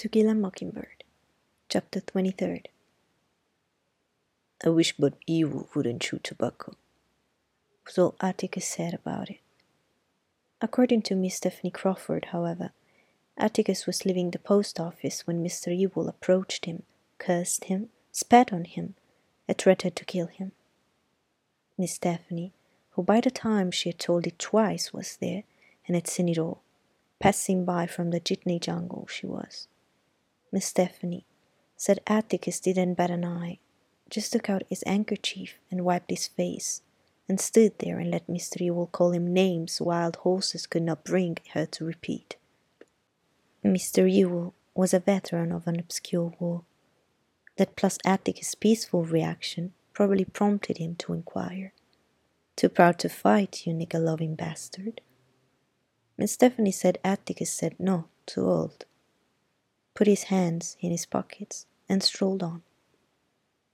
To Kill a Mockingbird, Chapter 23rd. I wish Bob Ewell wouldn't chew tobacco, was all Atticus said about it. According to Miss Stephanie Crawford, however, Atticus was leaving the post office when Mr. Ewell approached him, cursed him, spat on him, and threatened to kill him. Miss Stephanie, who by the time she had told it twice was there and had seen it all, passing by from the jitney jungle she was. Miss Stephanie said Atticus didn't bat an eye, just took out his handkerchief and wiped his face, and stood there and let Mr. Ewell call him names wild horses could not bring her to repeat. Mr. Ewell was a veteran of an obscure war. That plus Atticus' peaceful reaction probably prompted him to inquire. Too proud to fight, you nigger loving bastard. Miss Stephanie said Atticus said no, too old, put his hands in his pockets, and strolled on.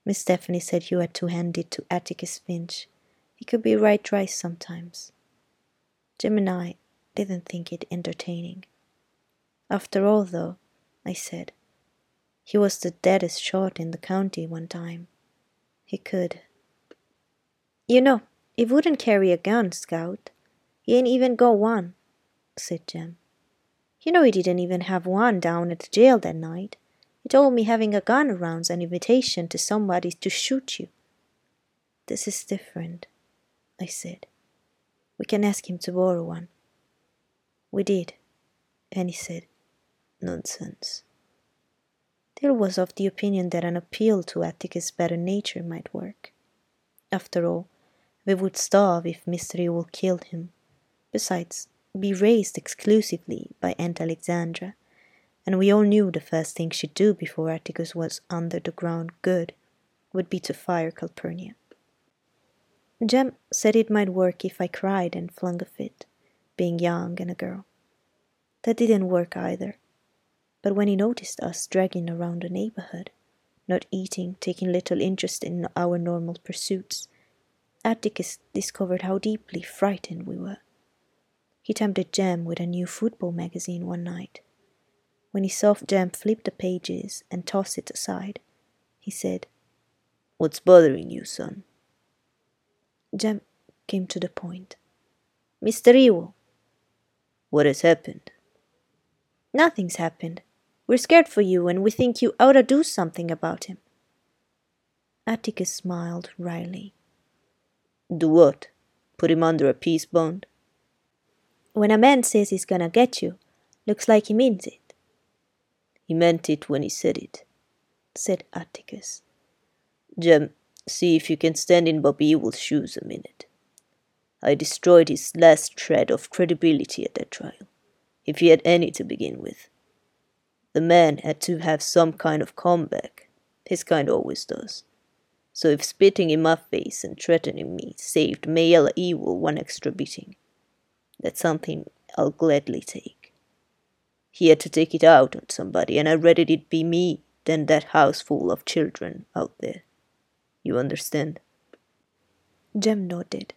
Miss Stephanie said you had to hand it to Atticus Finch. He could be right dry sometimes. Jem and I didn't think it entertaining. After all, though, I said, he was the deadest shot in the county one time. He could. You know, he wouldn't carry a gun, Scout. He ain't even got one, said Jem. You know he didn't even have one down at the jail that night. He told me having a gun around's an invitation to somebody to shoot you. This is different, I said. We can ask him to borrow one. We did, and he said, Nonsense. Dill was of the opinion that an appeal to Atticus' better nature might work. After all, we would starve if Mr. Ewell killed him. Besides, be raised exclusively by Aunt Alexandra, and we all knew the first thing she'd do before Atticus was under the ground good would be to fire Calpurnia. Jem said it might work if I cried and flung a fit, being young and a girl. That didn't work either but when he noticed us dragging around the neighborhood, not eating, taking little interest in our normal pursuits, Atticus discovered how deeply frightened we were. He tempted Jem with a new football magazine one night. When he saw Jem flip the pages and toss it aside, he said, What's bothering you, son? Jem came to the point. Mr. Ewell. What has happened? Nothing's happened. We're scared for you and we think you ought to do something about him. Atticus smiled wryly. Do what? Put him under a peace bond? When a man says he's gonna get you, looks like he means it. He meant it when he said it, said Atticus. Jem, see if you can stand in Bob Ewell's shoes a minute. I destroyed his last shred of credibility at that trial, if he had any to begin with. The man had to have some kind of comeback. His kind always does. So if spitting in my face and threatening me saved Mayella Ewell one extra beating, that's something I'll gladly take. He had to take it out on somebody, and I'd rather it be me than that house full of children out there. You understand? Jem nodded,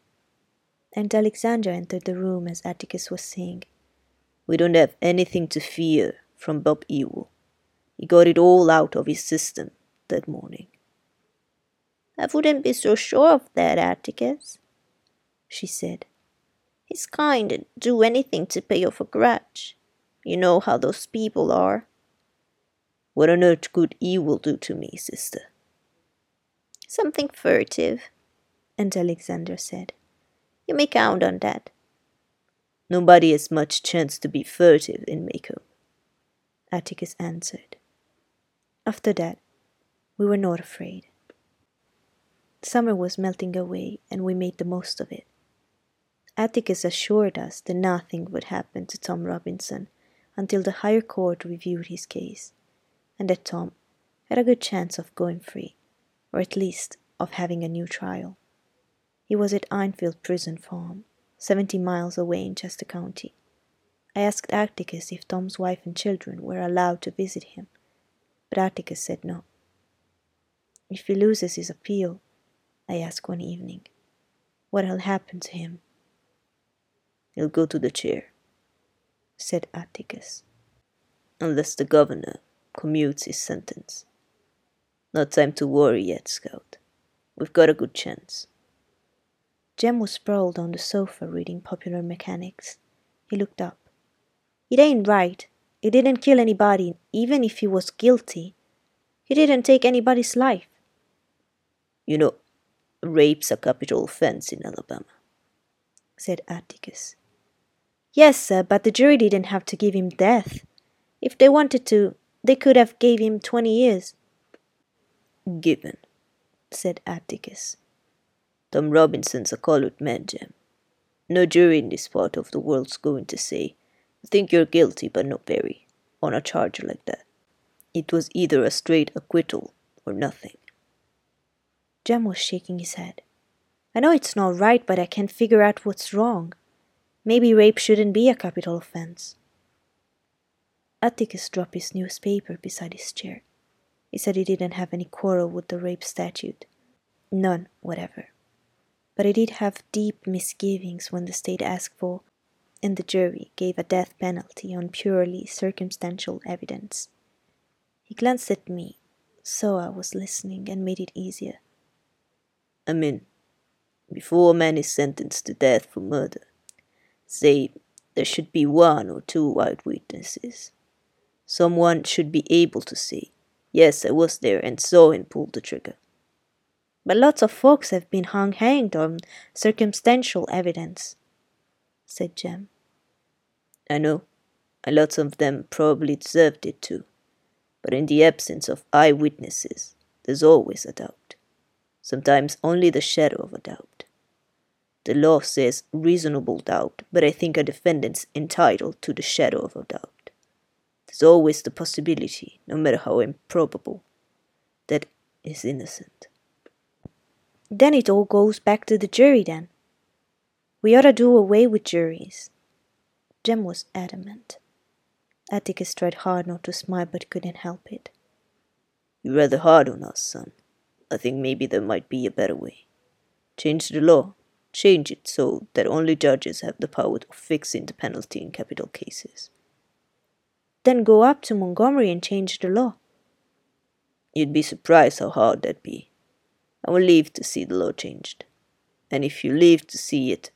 and Alexandra entered the room as Atticus was saying, We don't have anything to fear from Bob Ewell. He got it all out of his system that morning. I wouldn't be so sure of that, Atticus, she said. He's kind and do anything to pay off a grudge. You know how those people are. What on earth could Ewell do to me, sister? Something furtive, and Alexandra said. You may count on that. Nobody has much chance to be furtive in Maycomb, Atticus answered. After that, we were not afraid. Summer was melting away, and we made the most of it. Atticus assured us that nothing would happen to Tom Robinson until the higher court reviewed his case, and that Tom had a good chance of going free, or at least of having a new trial. He was at Enfield Prison Farm, seventy miles away in Chester County. I asked Atticus if Tom's wife and children were allowed to visit him, but Atticus said no. If he loses his appeal, I asked one evening, what'll happen to him? He'll go to the chair, said Atticus. Unless the governor commutes his sentence. Not time to worry yet, Scout. We've got a good chance. Jem was sprawled on the sofa reading Popular Mechanics. He looked up. It ain't right. He didn't kill anybody, even if he was guilty. He didn't take anybody's life. You know, rape's a capital offense in Alabama, said Atticus. Yes, sir, but the jury didn't have to give him death. If they wanted to, they could have gave him twenty years. Given, said Atticus. Tom Robinson's a colored man, Jem. No jury in this part of the world's going to say, I think you're guilty, but not very, on a charge like that. It was either a straight acquittal or nothing. Jem was shaking his head. I know it's not right, but I can't figure out what's wrong. Maybe rape shouldn't be a capital offense. Atticus dropped his newspaper beside his chair. He said he didn't have any quarrel with the rape statute. None whatever. But he did have deep misgivings when the state asked for, and the jury gave a death penalty on purely circumstantial evidence. He glanced at me, so I was listening and made it easier. I mean, before a man is sentenced to death for murder, say there should be one or two white witnesses. Someone should be able to say, Yes, I was there and saw him pull the trigger. But lots of folks have been hung hanged on circumstantial evidence, said Jem. I know, and lots of them probably deserved it too. But in the absence of eyewitnesses, there's always a doubt. Sometimes only the shadow of a doubt. The law says reasonable doubt, but I think a defendant's entitled to the shadow of a doubt. There's always the possibility, no matter how improbable, that is innocent. Then it all goes back to the jury, then. We ought to do away with juries. Jem was adamant. Atticus tried hard not to smile but couldn't help it. You're rather hard on us, son. I think maybe there might be a better way. Change the law. Change it so that only judges have the power of fixing the penalty in capital cases. Then go up to Montgomery and change the law. You'd be surprised how hard that'd be. I will live to see the law changed. And if you live to see it,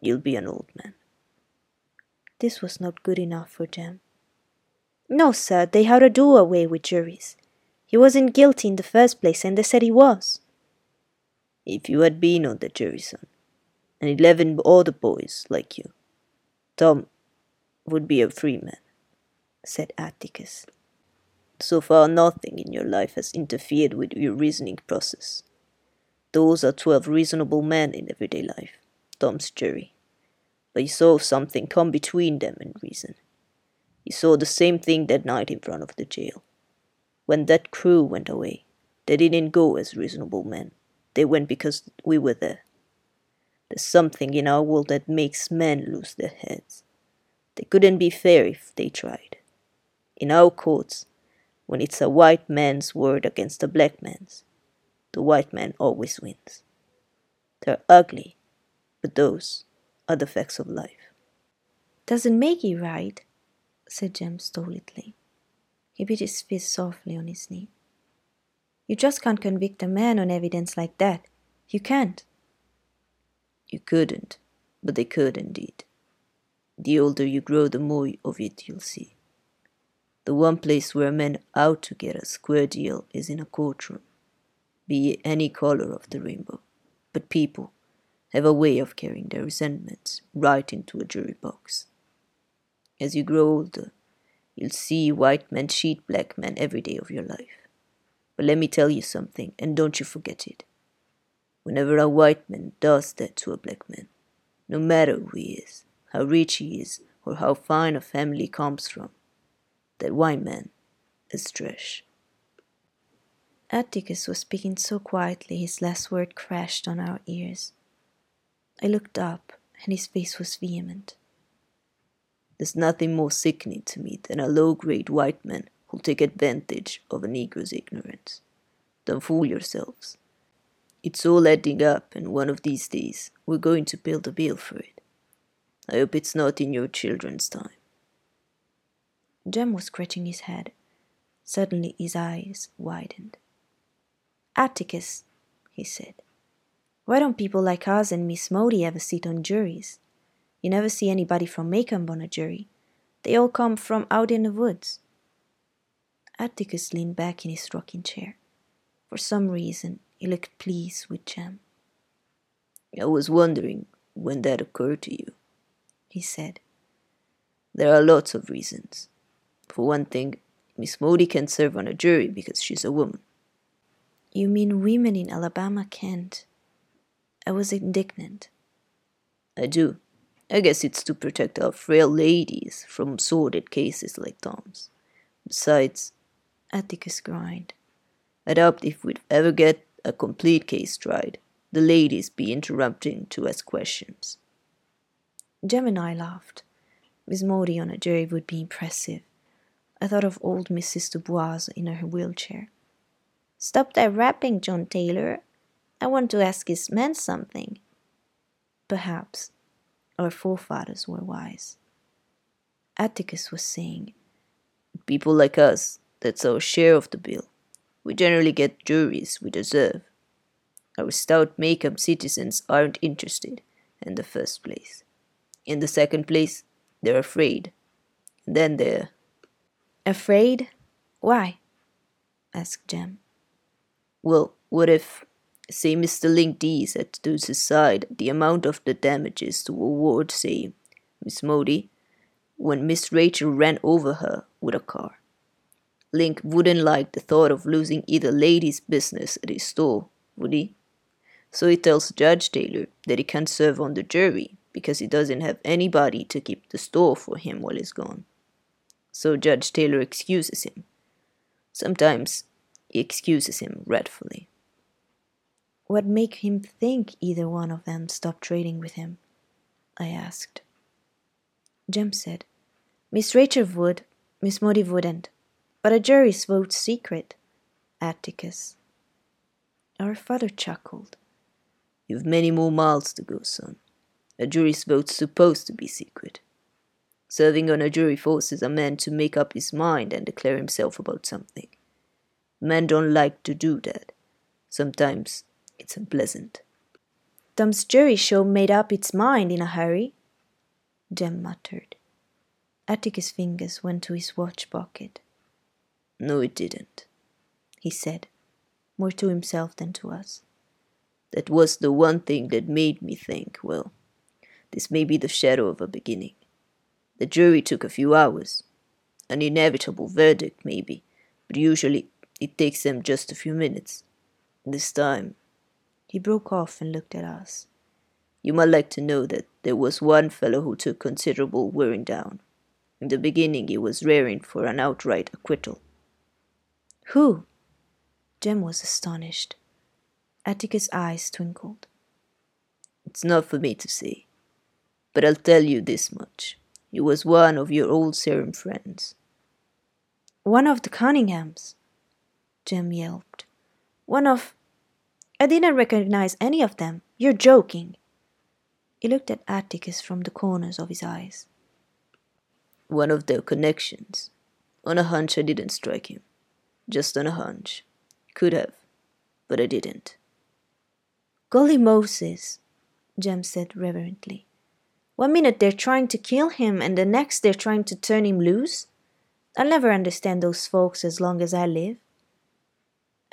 you'll be an old man. This was not good enough for Jem. No, sir, they had to do away with juries. He wasn't guilty in the first place, and they said he was. If you had been on the jury, son, and eleven other boys like you, Tom would be a free man, said Atticus. So far, nothing in your life has interfered with your reasoning process. Those are twelve reasonable men in everyday life, Tom's jury. But you saw something come between them and reason. You saw the same thing that night in front of the jail. When that crew went away, they didn't go as reasonable men. They went because we were there. There's something in our world that makes men lose their heads. They couldn't be fair if they tried. In our courts, when it's a white man's word against a black man's, the white man always wins. They're ugly, but those are the facts of life. Doesn't make it right, said Jem stolidly. He beat his fist softly on his knee. You just can't convict a man on evidence like that. You can't. You couldn't, but they could indeed. The older you grow, the more of it you'll see. The one place where men out to get a square deal is in a courtroom, be it any color of the rainbow. But people have a way of carrying their resentments right into a jury box. As you grow older, you'll see white men cheat black men every day of your life. But let me tell you something, and don't you forget it. Whenever a white man does that to a black man, no matter who he is, how rich he is, or how fine a family comes from, that white man is trash. Atticus was speaking so quietly his last word crashed on our ears. I looked up, and his face was vehement. There's nothing more sickening to me than a low grade white man who'll take advantage of a Negro's ignorance. Don't fool yourselves. It's all adding up, and one of these days we're going to build a bill for it. I hope it's not in your children's time. Jem was scratching his head. Suddenly his eyes widened. Atticus, he said, why don't people like us and Miss Maudie ever sit on juries? You never see anybody from Maycomb on a jury. They all come from out in the woods. Atticus leaned back in his rocking chair. For some reason, he looked pleased with Jem. I was wondering when that occurred to you, he said. There are lots of reasons. For one thing, Miss Maudie can't serve on a jury because she's a woman. You mean women in Alabama can't? I was indignant. I do. I guess it's to protect our frail ladies from sordid cases like Tom's. Besides, Atticus grinned. I doubt if we'd ever get a complete case tried. The ladies be interrupting to ask questions. Jem and I laughed. Miss Maudie on a jury would be impressive. I thought of old Mrs. Dubose in her wheelchair. Stop that rapping, John Taylor. I want to ask his men something. Perhaps our forefathers were wise. Atticus was saying, People like us, that's our share of the bill. We generally get juries we deserve. Our stout Maycomb citizens aren't interested, in the first place. In the second place, they're afraid. And then they're. Afraid? Why? asked Jem. Well, what if, say, Mr. Link Deas had to decide the amount of the damages to award, say, Miss Maudie, when Miss Rachel ran over her with a car? Link wouldn't like the thought of losing either lady's business at his store, would he? So he tells Judge Taylor that he can't serve on the jury because he doesn't have anybody to keep the store for him while he's gone. So Judge Taylor excuses him. Sometimes he excuses him regretfully. What make him think either one of them stopped trading with him? I asked. Jem said, Miss Rachel would, Miss Maudie wouldn't, but a jury's vote's secret. Atticus. Our father chuckled. You've many more miles to go, son. A jury's vote's supposed to be secret. Serving on a jury forces a man to make up his mind and declare himself about something. Men don't like to do that. Sometimes it's unpleasant. Tom's jury show made up its mind in a hurry, Jem muttered. Atticus' fingers went to his watch pocket. No, it didn't, he said, more to himself than to us. That was the one thing that made me think, well, this may be the shadow of a beginning. The jury took a few hours. An inevitable verdict, maybe, but usually it takes them just a few minutes. This time. He broke off and looked at us. You might like to know that there was one fellow who took considerable wearing down. In the beginning, he was raring for an outright acquittal. Who? Jem was astonished. Atticus' eyes twinkled. It's not for me to say, but I'll tell you this much. He was one of your Old Sarum friends. One of the Cunninghams, Jem yelped. One of. I didn't recognize any of them. You're joking. He looked at Atticus from the corners of his eyes. One of their connections. On a hunch, I didn't strike him. Just on a hunch. Could have, but I didn't. Golly Moses, Jem said reverently. One minute they're trying to kill him, and the next they're trying to turn him loose. I'll never understand those folks as long as I live.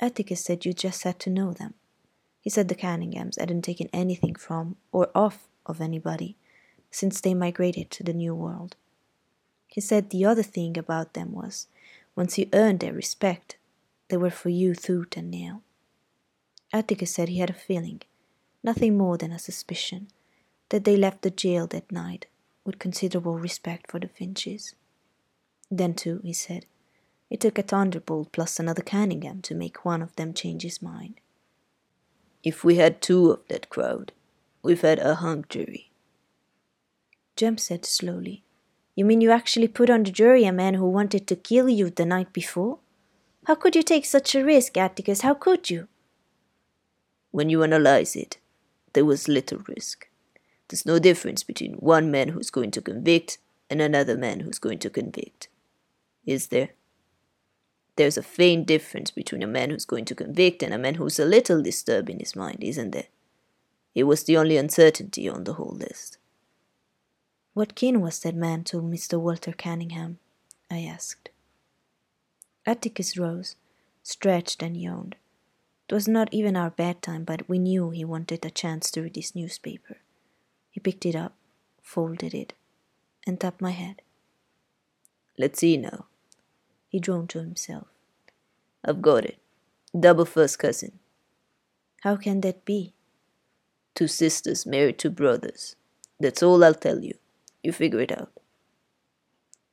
Atticus said you just had to know them. He said the Cunninghams hadn't taken anything from or off of anybody since they migrated to the New World. He said the other thing about them was, once you earned their respect, they were for you tooth and nail. Atticus said he had a feeling, nothing more than a suspicion, that they left the jail that night with considerable respect for the Finches. Then, too, he said, it took a thunderbolt plus another Cunningham to make one of them change his mind. If we had two of that crowd, we've had a hung jury. Jem said slowly, You mean you actually put on the jury a man who wanted to kill you the night before? How could you take such a risk, Atticus? How could you? When you analyze it, there was little risk. There's no difference between one man who's going to convict and another man who's going to convict. Is there? There's a faint difference between a man who's going to convict and a man who's a little disturbed in his mind, isn't there? It was the only uncertainty on the whole list. What kin was that man to Mr. Walter Cunningham? I asked. Atticus rose, stretched, and yawned. It was not even our bedtime, but we knew he wanted a chance to read his newspaper. He picked it up, folded it, and tapped my head. Let's see now. He droned to himself. I've got it. Double first cousin. How can that be? Two sisters married two brothers. That's all I'll tell you. You figure it out.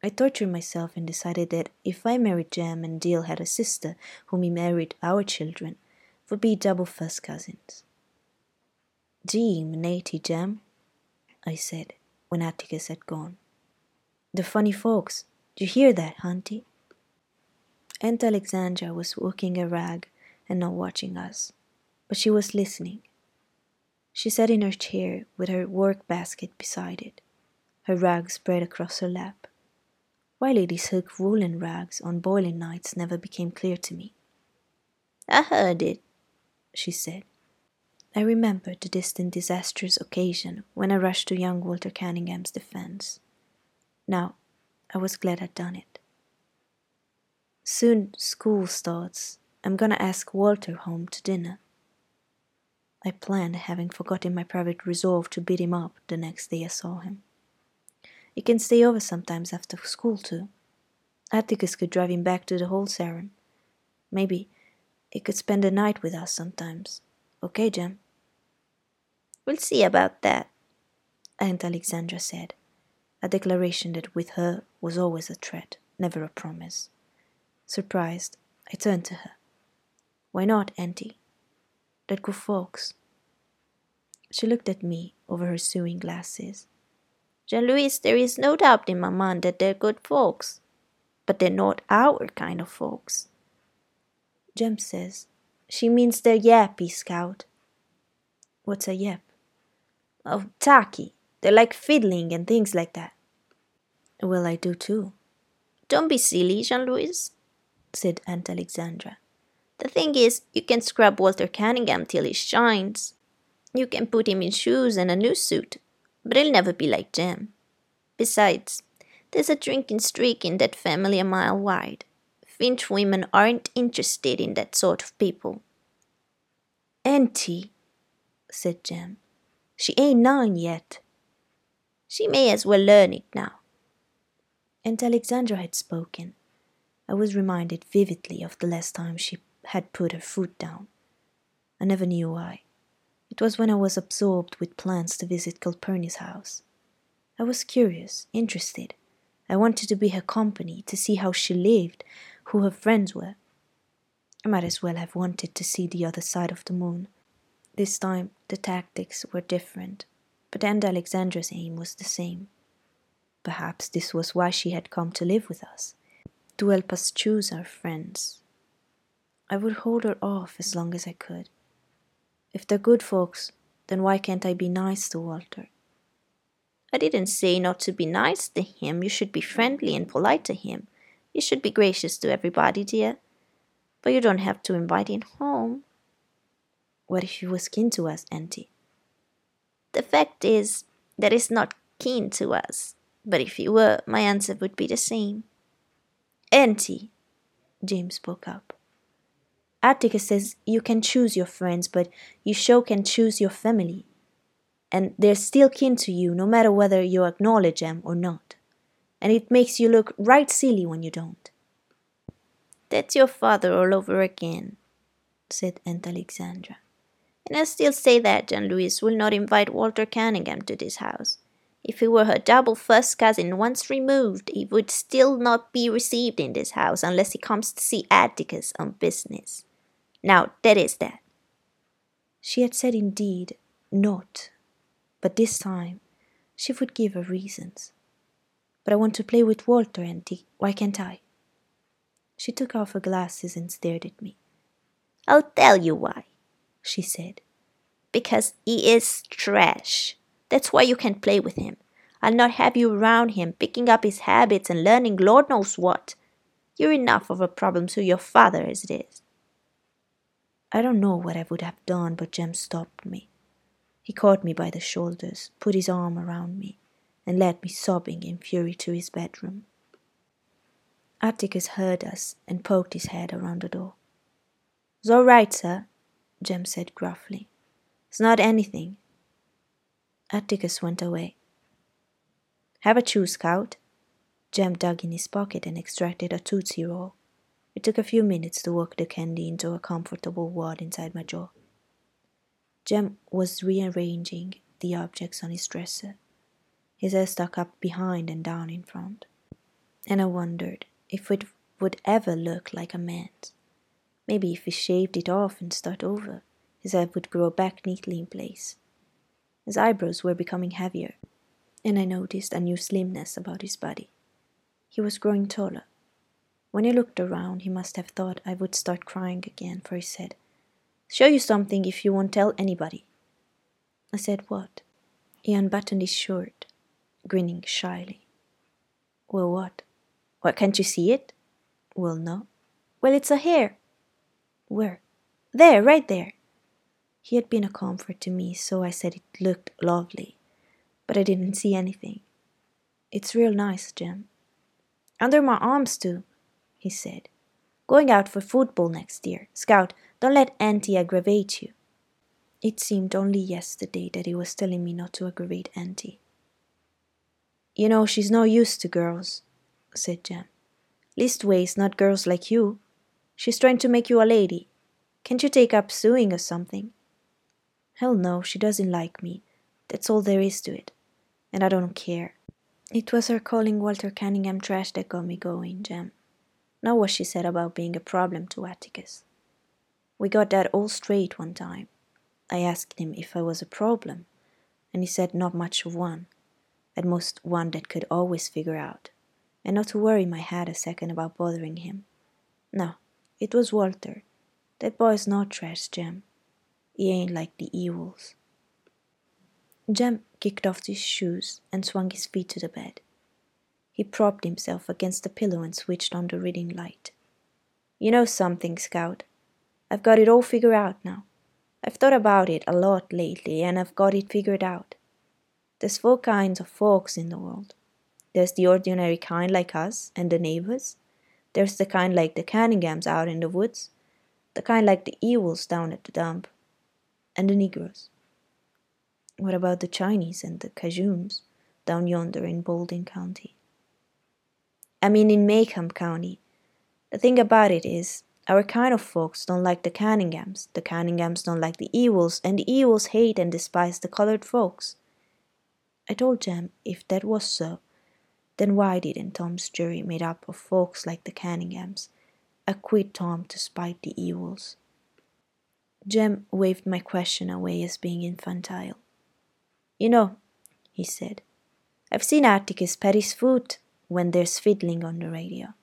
I tortured myself and decided that if I married Jem and Dill had a sister whom he married our children, would be double first cousins. Gee, Manati Jem, I said when Atticus had gone. The funny folks, do you hear that, Hunty? Aunt Alexandra was working a rag and not watching us, but she was listening. She sat in her chair with her work basket beside it, her rag spread across her lap. Why ladies hook woolen rags on boiling nights never became clear to me. I heard it, she said. I remembered the distant disastrous occasion when I rushed to young Walter Cunningham's defense. Now, I was glad I'd done it. Soon school starts. I'm gonna ask Walter home to dinner. I planned, having forgotten my private resolve to beat him up the next day I saw him. He can stay over sometimes after school, too. Atticus could drive him back to the Old Sarum. Maybe he could spend the night with us sometimes. Okay, Jem? We'll see about that, Aunt Alexandra said, a declaration that with her was always a threat, never a promise. Surprised, I turned to her. Why not, Auntie? They're good folks. She looked at me over her sewing glasses. Jean Louise, there is no doubt in my mind that they're good folks, but they're not our kind of folks. Jem says she means they're yappy, Scout. What's a yap? Oh, tacky. They like fiddling and things like that. Well, I do too. Don't be silly, Jean Louise, said Aunt Alexandra. The thing is, you can scrub Walter Cunningham till he shines. You can put him in shoes and a new suit, but he'll never be like Jem. Besides, there's a drinking streak in that family a mile wide. Finch women aren't interested in that sort of people. Auntie, said Jem, she ain't nine yet. She may as well learn it now. Aunt Alexandra had spoken. I was reminded vividly of the last time she had put her foot down. I never knew why. It was when I was absorbed with plans to visit Calpurnia's house. I was curious, interested. I wanted to be her company, to see how she lived, who her friends were. I might as well have wanted to see the other side of the moon. This time the tactics were different, but Aunt Alexandra's aim was the same. Perhaps this was why she had come to live with us, to help us choose our friends. I would hold her off as long as I could. If they're good folks, then why can't I be nice to Walter? I didn't say not to be nice to him. You should be friendly and polite to him. You should be gracious to everybody, dear. But you don't have to invite him home. What if he was keen to us, Auntie? The fact is that he's not keen to us. But if he were, my answer would be the same. Auntie, James spoke up. Atticus says you can choose your friends, but you sure can choose your family. And they're still kin to you, no matter whether you acknowledge them or not. And it makes you look right silly when you don't. That's your father all over again, said Aunt Alexandra. And I still say that Jean Louise will not invite Walter Cunningham to this house. If he were her double first cousin once removed, he would still not be received in this house unless he comes to see Atticus on business. Now, that is that. She had said indeed not, but this time she would give her reasons. But I want to play with Walter, Auntie. Why can't I? She took off her glasses and stared at me. I'll tell you why she said. Because he is trash. That's why you can't play with him. I'll not have you around him, picking up his habits and learning Lord knows what. You're enough of a problem to your father as it is. I don't know what I would have done, but Jem stopped me. He caught me by the shoulders, put his arm around me, and led me sobbing in fury to his bedroom. Atticus heard us and poked his head around the door. It's all right, sir, Jem said gruffly. It's not anything. Atticus went away. Have a chew, Scout. Jem dug in his pocket and extracted a Tootsie Roll. It took a few minutes to work the candy into a comfortable wad inside my jaw. Jem was rearranging the objects on his dresser. His hair stuck up behind and down in front. And I wondered if it would ever look like a man's. Maybe if he shaved it off and started over, his head would grow back neatly in place. His eyebrows were becoming heavier, and I noticed a new slimness about his body. He was growing taller. When he looked around, he must have thought I would start crying again, for he said, Show you something if you won't tell anybody. I said, What? He unbuttoned his shirt, grinning shyly. Well, what? What, can't you see it? Well, no. Well, it's a hair. Where? There, right there. He had been a comfort to me, so I said it looked lovely, but I didn't see anything. It's real nice, Jem. Under my arms, too he said. Going out for football next year. Scout, don't let Auntie aggravate you. It seemed only yesterday that he was telling me not to aggravate Auntie. You know, she's no use to girls, said Jem. Leastways, not girls like you. She's trying to make you a lady. Can't you take up sewing or something? Hell no, she doesn't like me. That's all there is to it. And I don't care. It was her calling Walter Cunningham trash that got me going, Jem not what she said about being a problem to Atticus. We got that all straight one time. I asked him if I was a problem, and he said not much of one, at most one that could always figure out, and not to worry my head a second about bothering him. No, it was Walter. That boy's not trash, Jem. He ain't like the Ewells. Jem kicked off his shoes and swung his feet to the bed. He propped himself against the pillow and switched on the reading light. You know something, Scout? I've got it all figured out now. I've thought about it a lot lately, and I've got it figured out. There's four kinds of folks in the world. There's the ordinary kind like us and the neighbors. There's the kind like the Cunninghams out in the woods. The kind like the Ewells down at the dump. And the Negroes. What about the Chinese and the Cajuns down yonder in Baldwin County? I mean in Maycomb County. The thing about it is, our kind of folks don't like the Cunninghams, the Cunninghams don't like the Ewells, and the Ewells hate and despise the colored folks. I told Jem if that was so, then why didn't Tom's jury made up of folks like the Cunninghams acquit Tom to spite the Ewells? Jem waved my question away as being infantile. You know, he said, I've seen Atticus pet his foot when there's fiddling on the radio.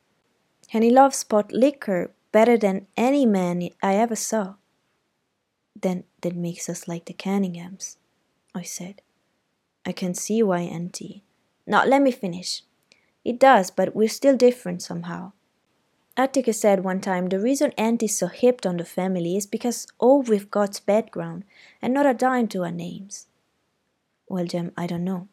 And he loves pot liquor better than any man I ever saw. Then that makes us like the Cunninghams, I said. I can see why Auntie. Now let me finish. It does, but we're still different somehow. Atticus said one time the reason Auntie's so hipped on the family is because all we've got's background and not a dime to our names. Well, Jem, I don't know.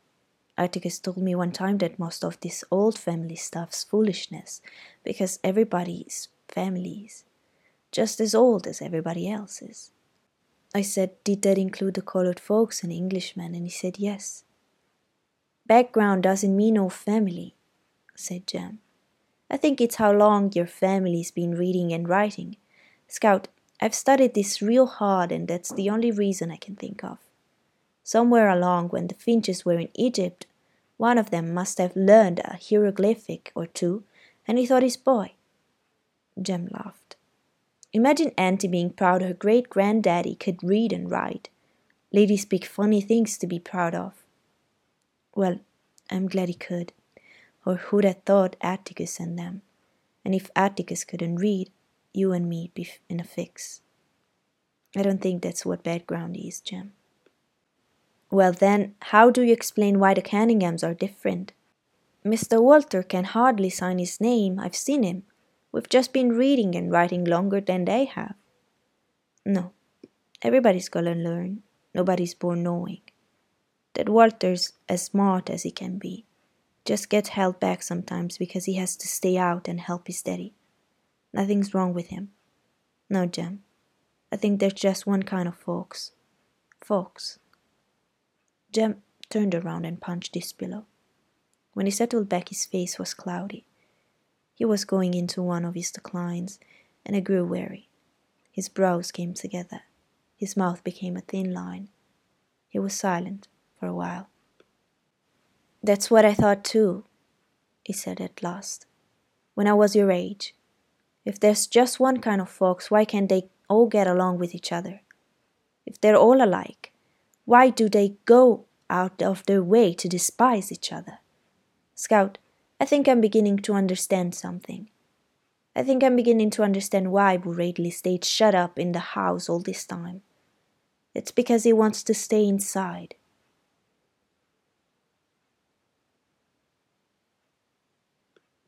Atticus told me one time that most of this old family stuff's foolishness, because everybody's families just as old as everybody else's. I said, Did that include the colored folks and Englishmen? And he said, Yes. Background doesn't mean old family, said Jem. I think it's how long your family's been reading and writing. Scout, I've studied this real hard, and that's the only reason I can think of. Somewhere along when the Finches were in Egypt, one of them must have learned a hieroglyphic or two, and he thought his boy. Jem laughed. Imagine Auntie being proud her great granddaddy could read and write. Ladies pick funny things to be proud of. Well, I'm glad he could, or who'd have thought Atticus and them? And if Atticus couldn't read, you and me'd be in a fix. I don't think that's what bad ground is, Jem. Well, then, how do you explain why the Cunninghams are different? Mr. Walter can hardly sign his name, I've seen him. We've just been reading and writing longer than they have. No, everybody's gotta learn. Nobody's born knowing. That Walter's as smart as he can be. Just gets held back sometimes because he has to stay out and help his daddy. Nothing's wrong with him. No, Jem. I think there's just one kind of folks. Folks. Jem turned around and punched his pillow. When he settled back, his face was cloudy. He was going into one of his declines, and I grew weary. His brows came together. His mouth became a thin line. He was silent for a while. That's what I thought too, he said at last. When I was your age. If there's just one kind of folks, why can't they all get along with each other? If they're all alike, why do they go out of their way to despise each other? Scout, I think I'm beginning to understand something. I think I'm beginning to understand why Boo Radley stayed shut up in the house all this time. It's because he wants to stay inside.